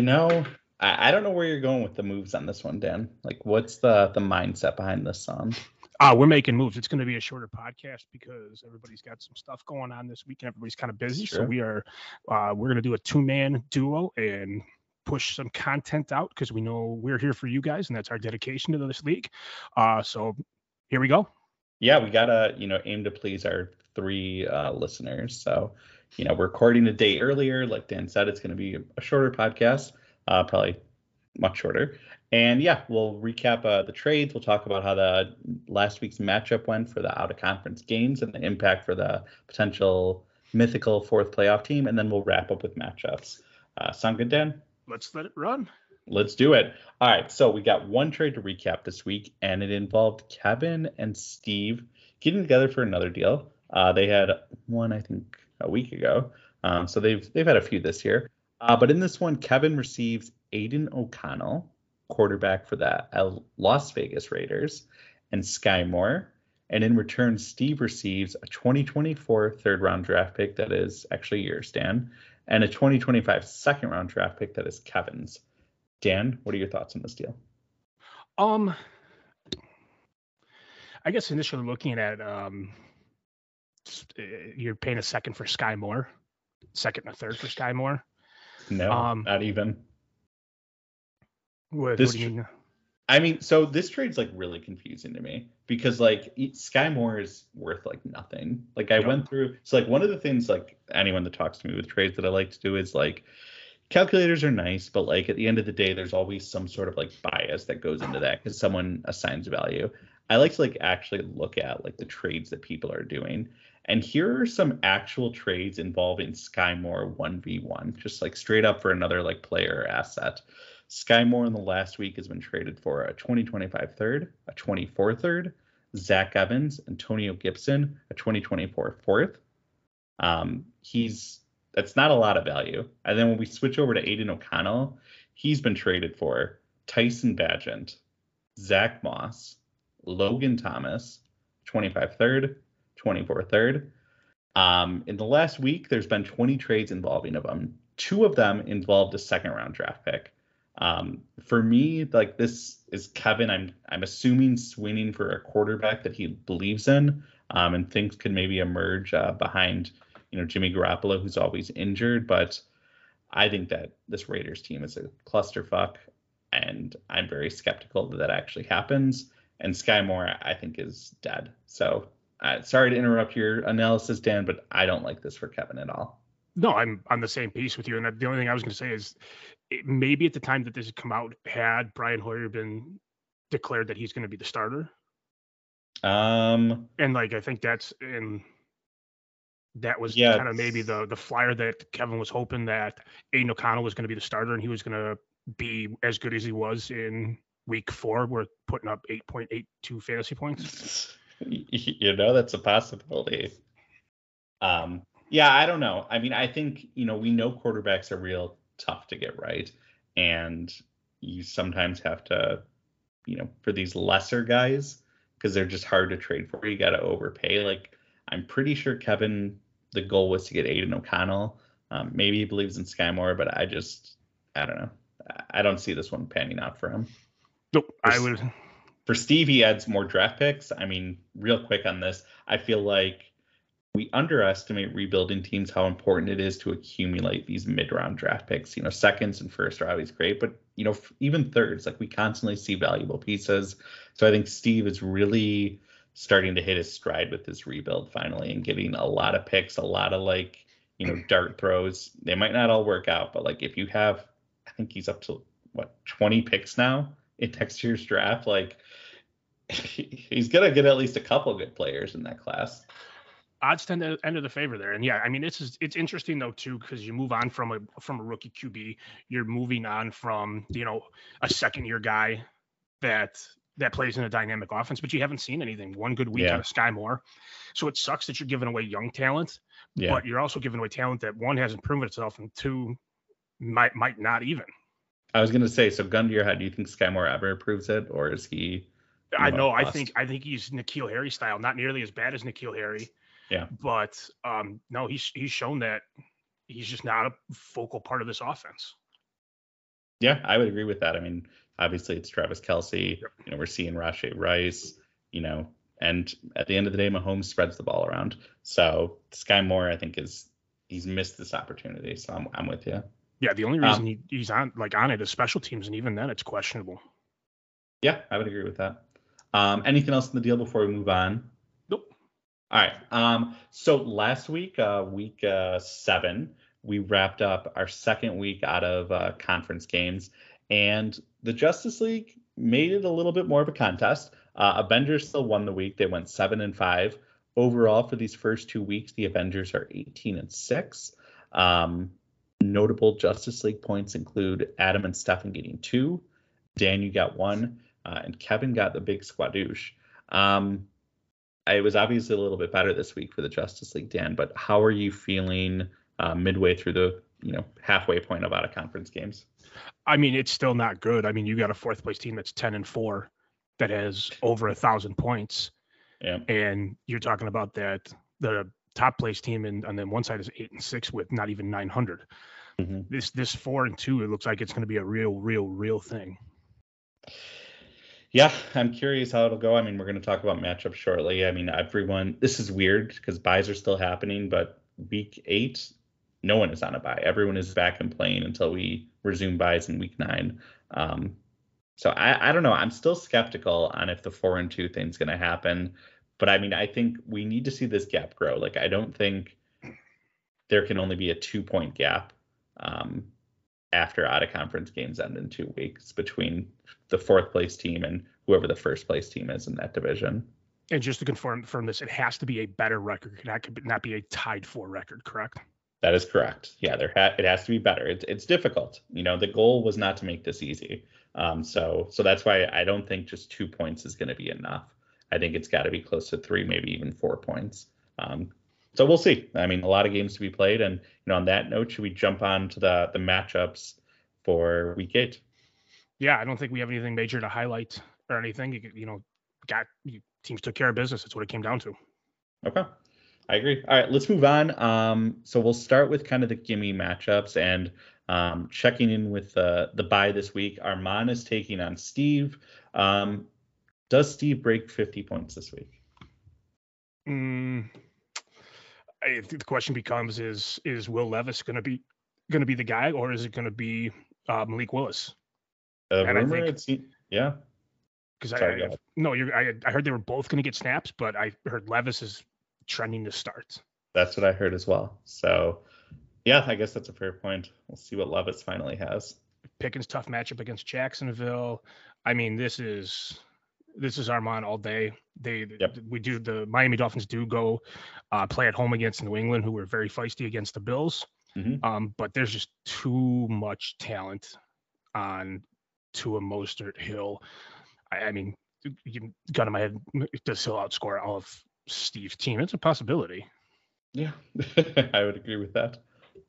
You know, I, I don't know where you're going with the moves on this one, Dan. Like, what's the the mindset behind this song? Uh, we're making moves. It's going to be a shorter podcast because everybody's got some stuff going on this week and everybody's kind of busy. So we are, uh, we're going to do a two man duo and push some content out because we know we're here for you guys and that's our dedication to this league. Uh, so here we go. Yeah, we gotta you know aim to please our three uh, listeners. So you know we're recording a day earlier. Like Dan said, it's going to be a shorter podcast, uh, probably much shorter. And yeah, we'll recap uh, the trades. We'll talk about how the last week's matchup went for the out of conference games and the impact for the potential mythical fourth playoff team, and then we'll wrap up with matchups. Uh, sound good, Dan? Let's let it run. Let's do it. All right, so we got one trade to recap this week, and it involved Kevin and Steve getting together for another deal. Uh, they had one, I think, a week ago. Um, so they've they've had a few this year. Uh, but in this one, Kevin receives Aidan O'Connell, quarterback for the Las Vegas Raiders, and Skyy Moore. And in return, Steve receives a 2024 third round draft pick that is actually yours, Dan, and a 2025 second round draft pick that is Kevin's. Dan, what are your thoughts on this deal? Um, I guess initially looking at um, you're paying a second for Skyy Moore, second and a third for Skyy Moore. No, um, not even. What, this, what do you mean? I mean, so this trade's like really confusing to me because like Skyy Moore is worth like nothing. Like I yep. went through, so like one of the things like anyone that talks to me with trades that I like to do is like calculators are nice, but like at the end of the day, there's always some sort of like bias that goes into that because someone assigns value. I like to like actually look at like the trades that people are doing. And here are some actual trades involving Skyy Moore 1v1, just like straight up for another like player asset. Skyy Moore in the last week has been traded for a 2025 third, a 24 third, Zach Evans, Antonio Gibson, a 2024 fourth. Um, he's that's not a lot of value. And then when we switch over to Aidan O'Connell, he's been traded for Tyson Bagent, Zach Moss, Logan Thomas, 25 third, 24 third. Um, in the last week, there's been 20 trades involving of them. Two of them involved a second round draft pick. Um, for me, like this is Kevin. I'm I'm assuming swinging for a quarterback that he believes in um, and thinks could maybe emerge uh, behind you know Jimmy Garoppolo, who's always injured. But I think that this Raiders team is a clusterfuck, and I'm very skeptical that that actually happens. And Skyy Moore, I think, is dead. So uh, sorry to interrupt your analysis, Dan, but I don't like this for Kevin at all. No, I'm on the same piece with you. And the only thing I was going to say is it, maybe at the time that this had come out, had Brian Hoyer been declared that he's going to be the starter. Um, and like I think that's in that was yeah, kind of maybe the the flyer that Kevin was hoping that Aidan O'Connell was going to be the starter and he was going to be as good as he was in week four. We're putting up 8.82 fantasy points. You know, that's a possibility. Um, yeah, I don't know. I mean, I think, you know, we know quarterbacks are real tough to get right. And you sometimes have to, you know, for these lesser guys, because they're just hard to trade for, you got to overpay. Like, I'm pretty sure Kevin, the goal was to get Aidan O'Connell. Um, maybe he believes in Skyy Moore, but I just, I don't know. I don't see this one panning out for him. Nope, I would. For Steve, he adds more draft picks. I mean, real quick on this, I feel like we underestimate rebuilding teams how important it is to accumulate these mid-round draft picks. You know, seconds and first are always great, but you know, even thirds, like we constantly see valuable pieces. So I think Steve is really starting to hit his stride with this rebuild finally and getting a lot of picks, a lot of like, you know, dart throws. They might not all work out, but like if you have, I think he's up to what 20 picks now in next year's draft. Like he's gonna get at least a couple good players in that class. Odds tend to end enter the favor there, and yeah, I mean this is it's interesting though too because you move on from a from a rookie QB, you're moving on from you know a second year guy that that plays in a dynamic offense, but you haven't seen anything. One good week yeah. out of Skyy Moore, so it sucks that you're giving away young talent, yeah. but you're also giving away talent that one hasn't proven itself, and two might might not even. I was gonna say, so gun to your head, do you think Skyy Moore ever approves it, or is he? I know. I think I think he's N'Keal Harry style, not nearly as bad as N'Keal Harry. Yeah. But um, no, he's he's shown that he's just not a focal part of this offense. Yeah, I would agree with that. I mean, obviously it's Travis Kelce. Yep. You know, we're seeing Rashee Rice. You know, and at the end of the day, Mahomes spreads the ball around. So Skyy Moore, I think, is he's missed this opportunity. So I'm I'm with you. Yeah, the only reason um, he, he's on like on it is special teams, and even then it's questionable. Yeah, I would agree with that. Um, anything else in the deal before we move on? Nope. All right. Um, so last week, uh, week uh, seven, we wrapped up our second week out of uh, conference games, and the Justice League made it a little bit more of a contest. Uh, Avengers still won the week; they went seven and five overall for these first two weeks. The Avengers are 18 and six. Um, notable Justice League points include Adam and Stefan getting two, Dan you got one, uh, and Kevin got the big squadouche. Um, it was obviously a little bit better this week for the Justice League, Dan. But how are you feeling uh, midway through the you know halfway point of out of conference games? I mean, it's still not good. I mean, you got a fourth place team that's ten and four that has over a thousand points. Yeah. And you're talking about that the top place team and, and then one side is eight and six with not even 900. Mm-hmm. This this four and two, it looks like it's going to be a real, real, real thing. Yeah, I'm curious how it'll go. I mean, we're going to talk about matchups shortly. I mean, everyone, this is weird because byes are still happening, but week eight, no one is on a bye. Everyone is back and playing until we resume byes in week nine. Um, so I, I don't know. I'm still skeptical on if the four and two thing's going to happen. But I mean, I think we need to see this gap grow. Like, I don't think there can only be a two point gap um, after out of conference games end in two weeks between the fourth place team and whoever the first place team is in that division. And just to confirm from this, it has to be a better record. It could not be a tied for record, correct? That is correct. Yeah, there ha- it has to be better. It's it's difficult. You know, the goal was not to make this easy. Um, so so that's why I don't think just two points is going to be enough. I think it's got to be close to three, maybe even four points. Um, so we'll see. I mean, a lot of games to be played, and you know, on that note, should we jump on to the the matchups for Week Eight? Yeah, I don't think we have anything major to highlight or anything. You, you know, got teams took care of business. That's what it came down to. Okay. I agree. All right, let's move on. Um, so we'll start with kind of the gimme matchups and um, checking in with uh, the bye this week. Armand is taking on Steve. Um, does Steve break 50 points this week? Mm, I think the question becomes: Is is Will Levis going to be going to be the guy, or is it going to be uh, Malik Willis? Uh, and I think, yeah. Because I, I no, you're, I, I heard they were both going to get snaps, but I heard Levis is trending to start. That's what I heard as well. So, yeah, I guess that's a fair point. We'll see what Levis finally has. Pickens tough matchup against Jacksonville. I mean, this is this is Armand all day. They yep. we do the Miami Dolphins do go uh, play at home against New England, who were very feisty against the Bills. Mm-hmm. Um, but there's just too much talent on Tua Mostert Hill. I, I mean, you got in my head, does Hill outscore all of Steve's team? It's a possibility. Yeah, I would agree with that.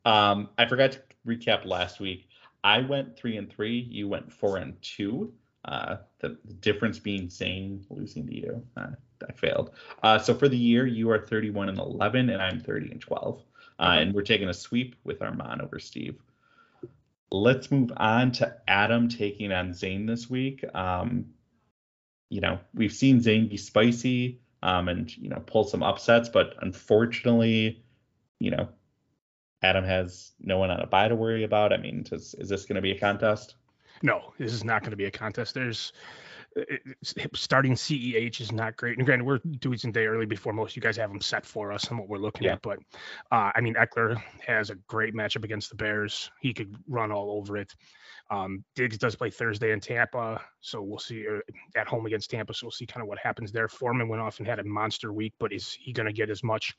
Um, I forgot to recap last week. I went three and three. You went four and two. Uh, the, the, difference being Zane losing to you. Uh, I failed. Uh, so for the year, you are 31 and 11, and I'm 30 and 12. Uh, and we're taking a sweep with Armand over Steve. Let's move on to Adam taking on Zane this week. Um, you know, we've seen Zane be spicy um, and you know pull some upsets, but unfortunately, you know, Adam has no one on a bye to worry about. I mean, does, is this going to be a contest? No, this is not going to be a contest. There's starting CEH is not great. And granted, we're doing some day early before most of you guys have them set for us and what we're looking yeah. at. But uh, I mean, Ekeler has a great matchup against the Bears. He could run all over it. Um, Diggs does play Thursday in Tampa, so we'll see at home against Tampa. So we'll see kind of what happens there. Foreman went off and had a monster week, but is he going to get as much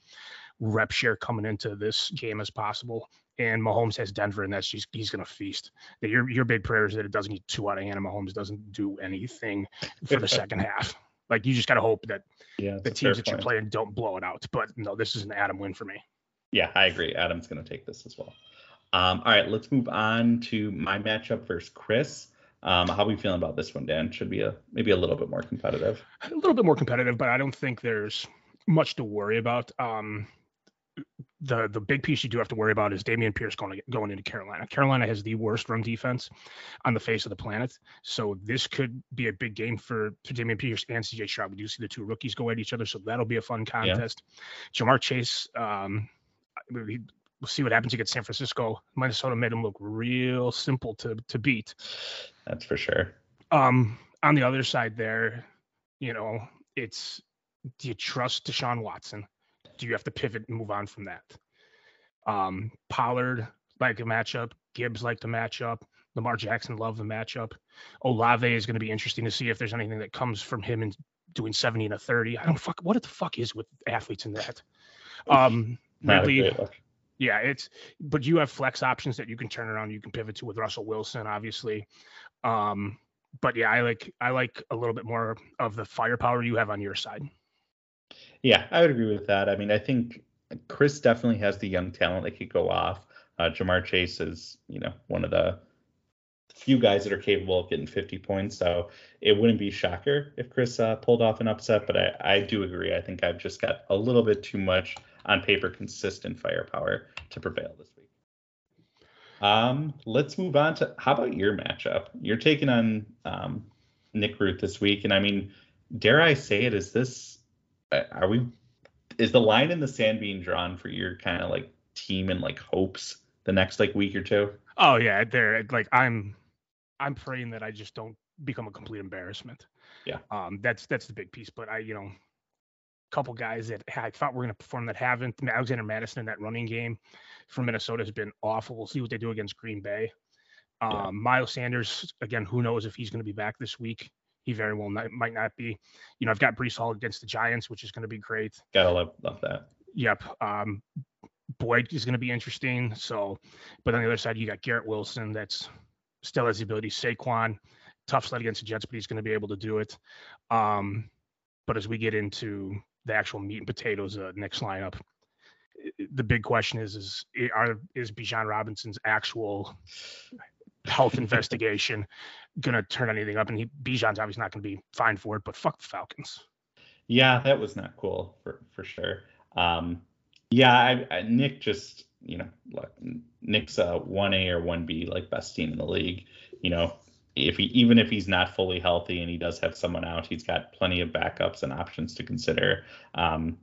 rep share coming into this game as possible? And Mahomes has Denver, and that's just he's going to feast. Your your big prayer is that it doesn't get too out of hand, and Mahomes doesn't do anything for the second half. Like you just got to hope that yeah, the teams that you're playing don't blow it out. But no, this is an Adam win for me. Yeah, I agree. Adam's going to take this as well. Um, all right, let's move on to my matchup versus Chris. Um, how are we feeling about this one, Dan? Should be a maybe a little bit more competitive. A little bit more competitive, but I don't think there's much to worry about. Um, the the big piece you do have to worry about is Dameon Pierce going going into Carolina. Carolina has the worst run defense on the face of the planet, so this could be a big game for, for Dameon Pierce and CJ Stroud. We do see the two rookies go at each other, so that'll be a fun contest. Yeah. Ja'Marr Chase, um, we'll see what happens against San Francisco. Minnesota made him look real simple to to beat. That's for sure. Um, on the other side, there, you know, it's do you trust Deshaun Watson? Do you have to pivot and move on from that? Um, Pollard like a matchup. Gibbs like the matchup. Lamar Jackson love the matchup. Olave is going to be interesting to see if there's anything that comes from him in doing 70 and a 30. I don't fuck what the fuck is with athletes in that. Um, really, yeah, it's but you have flex options that you can turn around. You can pivot to with Russell Wilson, obviously. Um, but yeah, I like I like a little bit more of the firepower you have on your side. Yeah, I would agree with that. I mean, I think Chris definitely has the young talent that could go off. Uh, Ja'Marr Chase is, you know, one of the few guys that are capable of getting 50 points. So it wouldn't be shocker if Chris uh, pulled off an upset. But I, I do agree. I think I've just got a little bit too much on paper consistent firepower to prevail this week. Um, let's move on to how about your matchup? You're taking on um, Nick Ruth this week, and I mean, dare I say it? Is this are we is the line in the sand being drawn for your kind of like team and like hopes the next like week or two? Oh yeah, there like I'm I'm praying that I just don't become a complete embarrassment. Yeah. Um that's that's the big piece. But I, you know, couple guys that I thought were going to perform that haven't. Alexander Mattison in that running game from Minnesota has been awful. We'll see what they do against Green Bay. Um, yeah. Miles Sanders, again, who knows if he's going to be back this week? He very well not, might not be. You know, I've got Breece Hall against the Giants, which is going to be great. Gotta love, love that. Yep. Um, Boyd is going to be interesting. So, but on the other side, you got Garrett Wilson. That's still has the ability. Saquon, tough sled against the Jets, but he's going to be able to do it. Um, but as we get into the actual meat and potatoes of next lineup, the big question is: is are is Bijan Robinson's actual health investigation going to turn anything up. And he, Bijan's obviously not going to be fine for it, but fuck the Falcons. Yeah, that was not cool for for sure. Um, yeah, I, I, Nick just you know look, Nick's a one A or one B like best team in the league. You know, if he even if he's not fully healthy and he does have someone out, he's got plenty of backups and options to consider. Um,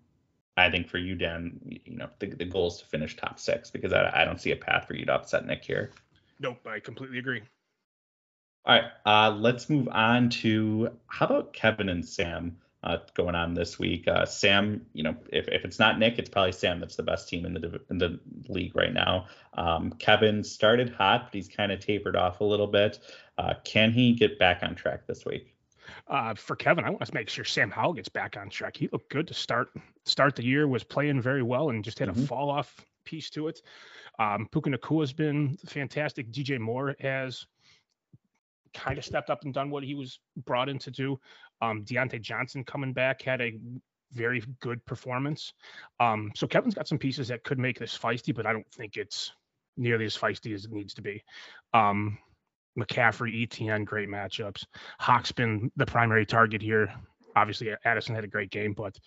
I think for you, Dan, you know, the, the goal is to finish top six because I, I don't see a path for you to upset Nick here. Nope, I completely agree. All right, uh, let's move on to how about Kevin and Sam uh, going on this week? Uh, Sam, you know, if, if it's not Nick, it's probably Sam that's the best team in the in the league right now. Um, Kevin started hot, but he's kind of tapered off a little bit. Uh, can he get back on track this week? Uh, for Kevin, I want to make sure Sam Howell gets back on track. He looked good to start start the year, was playing very well, and just had mm-hmm. a fall off piece to it. Um, Puka Nacua has been fantastic. DJ Moore has kind of stepped up and done what he was brought in to do. Um, Diontae Johnson coming back had a very good performance. Um, so Kevin's got some pieces that could make this feisty, but I don't think it's nearly as feisty as it needs to be. Um, McCaffrey, ETN, great matchups. Hawk's been the primary target here. Obviously, Addison had a great game, but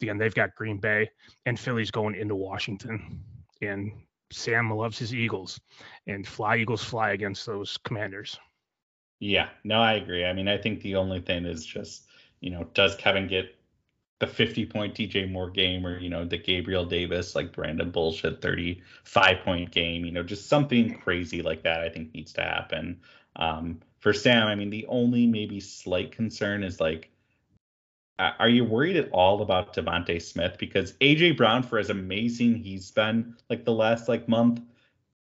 again, they've got Green Bay and Philly's going into Washington. And Sam loves his Eagles, and fly Eagles fly against those Commanders. Yeah, no, I agree. I mean, I think the only thing is just, you know, does Kevin get the 50 point DJ Moore game or, you know, the Gabriel Davis, like Brandon bullshit 35 point game, you know, just something crazy like that, I think needs to happen. Um, for Sam, I mean, the only maybe slight concern is like, are you worried at all about DeVonta Smith? Because AJ Brown, for as amazing he's been like the last like month,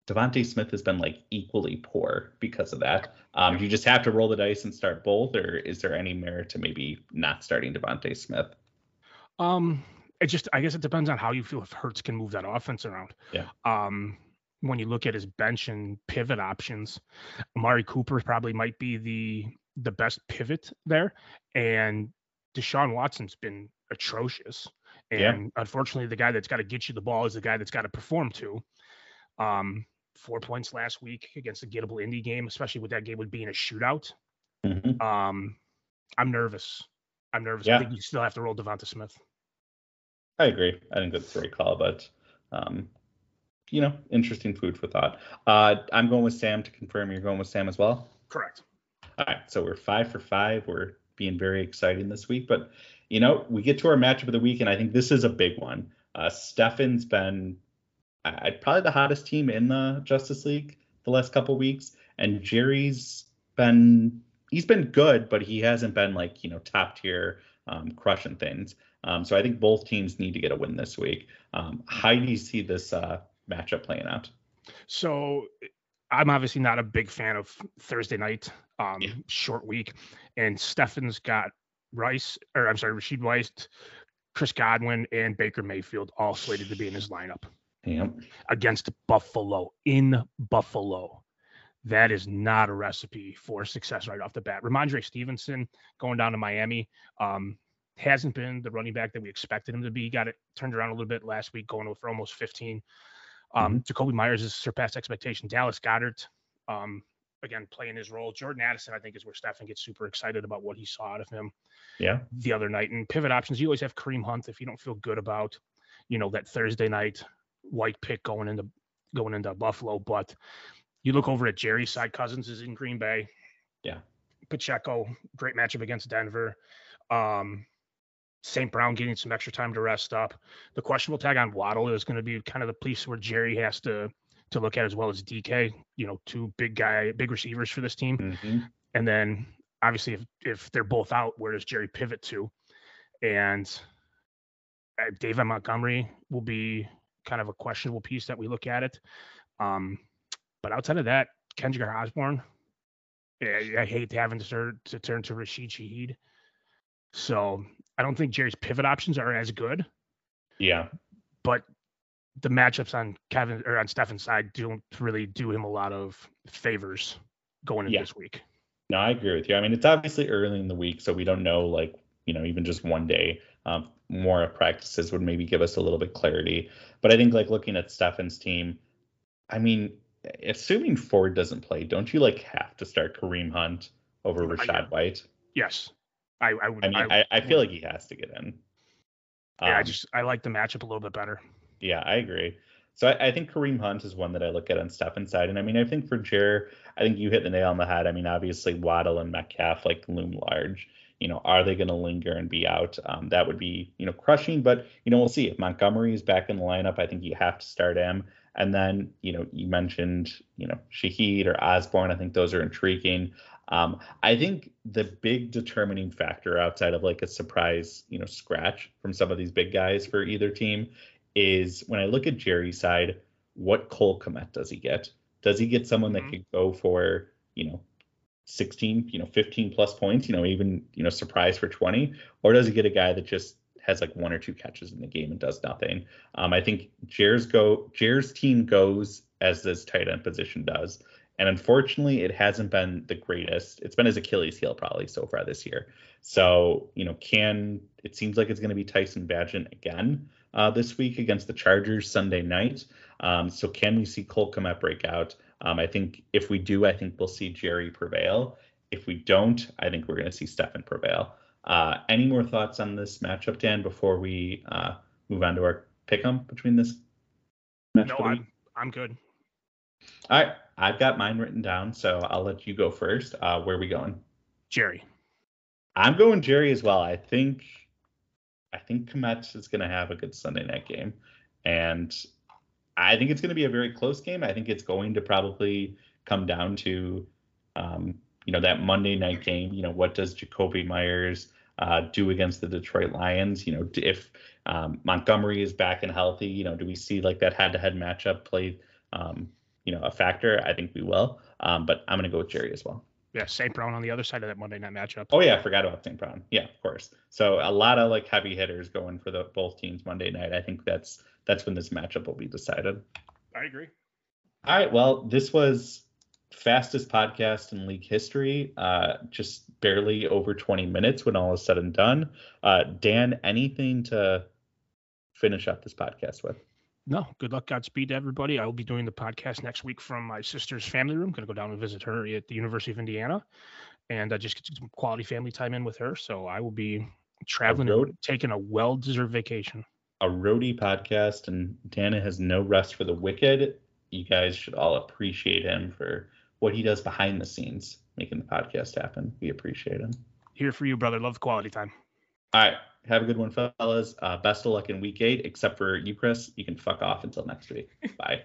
DeVonta Smith has been like equally poor because of that. Um, do you just have to roll the dice and start both, or is there any merit to maybe not starting DeVonta Smith? Um, it just I guess it depends on how you feel if Hurts can move that offense around. Yeah. Um, when you look at his bench and pivot options, Amari Cooper probably might be the the best pivot there, and Deshaun Watson's been atrocious. And yeah. unfortunately, the guy that's got to get you the ball is the guy that's got to perform too. Um, four points last week against the gettable indie game, especially with that game with being a shootout. Mm-hmm. Um, I'm nervous. I'm nervous. Yeah. I think you still have to roll DeVonta Smith. I agree. I think that's a great call, but um, you know, interesting food for thought. Uh, I'm going with Sam to confirm. You're going with Sam as well. Correct. All right, so we're five for five. We're being very exciting this week, but you know, we get to our matchup of the week, and I think this is a big one. Uh, Stefan's been uh, probably the hottest team in the Justice League the last couple weeks, and Jerry's been he's been good, but he hasn't been like you know top tier um, crushing things. Um, so I think both teams need to get a win this week. Um, how do you see this uh, matchup playing out? So I'm obviously not a big fan of Thursday night um, yeah. short week, and Stefan's got Rice or I'm sorry, Rashid Rice, Chris Godwin, and Baker Mayfield all slated to be in his lineup. Yep. Against Buffalo in Buffalo. That is not a recipe for success right off the bat. Rhamondre Stevenson going down to Miami. Um, hasn't been the running back that we expected him to be. He got it turned around a little bit last week, going for almost 15. Um, mm-hmm. Jakobi Meyers has surpassed expectation. Dallas Goedert, um, again, playing his role. Jordan Addison, I think, is where Stefan gets super excited about what he saw out of him. Yeah. The other night, and pivot options, you always have Kareem Hunt if you don't feel good about, you know, that Thursday night white pick going into going into Buffalo. But you look over at Jerry's side, Cousins is in Green Bay. Yeah. Pacheco, great matchup against Denver. Um, St. Brown getting some extra time to rest up. The questionable tag on Waddle is going to be kind of the piece where Jerry has to to look at as well as DK. You know, two big guy, big receivers for this team. Mm-hmm. And then obviously, if if they're both out, where does Jerry pivot to? And uh, David Montgomery will be kind of a questionable piece that we look at it. Um, but outside of that, Kendrick Osborn, I, I hate having to turn to turn to Rashid Shaheed. So I don't think Jerry's pivot options are as good. Yeah. But the matchups on Kevin or on Stefan's side don't really do him a lot of favors going into yeah. this week. No, I agree with you. I mean, it's obviously early in the week, so we don't know like, you know, even just one day. Um, more practices would maybe give us a little bit clarity. But I think like looking at Stefan's team, I mean, assuming Ford doesn't play, don't you like have to start Kareem Hunt over Rachaad White? Yes. I, I would. I mean, I, I, feel like he has to get in. Yeah, um, I just I like the matchup a little bit better. Yeah, I agree. So I, I, think Kareem Hunt is one that I look at on Stefan's side, and I mean, I think for Jer, I think you hit the nail on the head. I mean, obviously Waddle and Metcalf like loom large. You know, are they going to linger and be out? Um, that would be you know crushing, but you know we'll see. If Montgomery is back in the lineup, I think you have to start him. And then, you know, you mentioned, you know, Shaheed or Osborn. I think those are intriguing. Um, I think the big determining factor outside of like a surprise, you know, scratch from some of these big guys for either team is when I look at Jerry's side, what Cole Kmet does he get? Does he get someone mm-hmm. that could go for, you know, 16, you know, 15 plus points, you know, even, you know, surprise for 20? Or does he get a guy that just has like one or two catches in the game and does nothing? Um, I think Jer's go Jer's team goes as this tight end position does. And unfortunately, it hasn't been the greatest. It's been his Achilles heel probably so far this year. So, you know, can it seems like it's going to be Tyson Bagent again uh, this week against the Chargers Sunday night. Um, so, can we see Cole Kmet break out? Um, I think if we do, I think we'll see Jerry prevail. If we don't, I think we're going to see Stefan prevail. Uh, any more thoughts on this matchup, Dan, before we uh, move on to our pick 'em between this match? No, I'm, I'm good. All right. I've got mine written down, so I'll let you go first. Uh, where are we going? Jerry. I'm going Jerry as well. I think I think Kmet is going to have a good Sunday night game, and I think it's going to be a very close game. I think it's going to probably come down to, um, you know, that Monday night game. You know, what does Jakobi Meyers uh, do against the Detroit Lions? You know, if um, Montgomery is back and healthy, you know, do we see like that head-to-head matchup played? Um, you know a factor, I think we will. Um, but I'm going to go with Jerry as well. Yeah, St. Brown on the other side of that Monday night matchup. Oh yeah, I forgot about St. Brown. Yeah, of course. So a lot of like heavy hitters going for the both teams Monday night. I think that's that's when this matchup will be decided. I agree. All right. Well, this was fastest podcast in league history. Uh, just barely over 20 minutes when all is said and done. Uh, Dan, anything to finish up this podcast with? No, good luck, Godspeed to everybody. I will be doing the podcast next week from my sister's family room. Going to go down and visit her at the University of Indiana, and uh, just get some quality family time in with her. So I will be traveling and taking a well-deserved vacation. a roadie podcast, and Dana has no rest for the wicked. You guys should all appreciate him for what he does behind the scenes, making the podcast happen. We appreciate him. Here for you, brother. Love the quality time. All right. Have a good one, fellas. Uh, best of luck in week eight, except for you, Chris. You can fuck off until next week. Bye.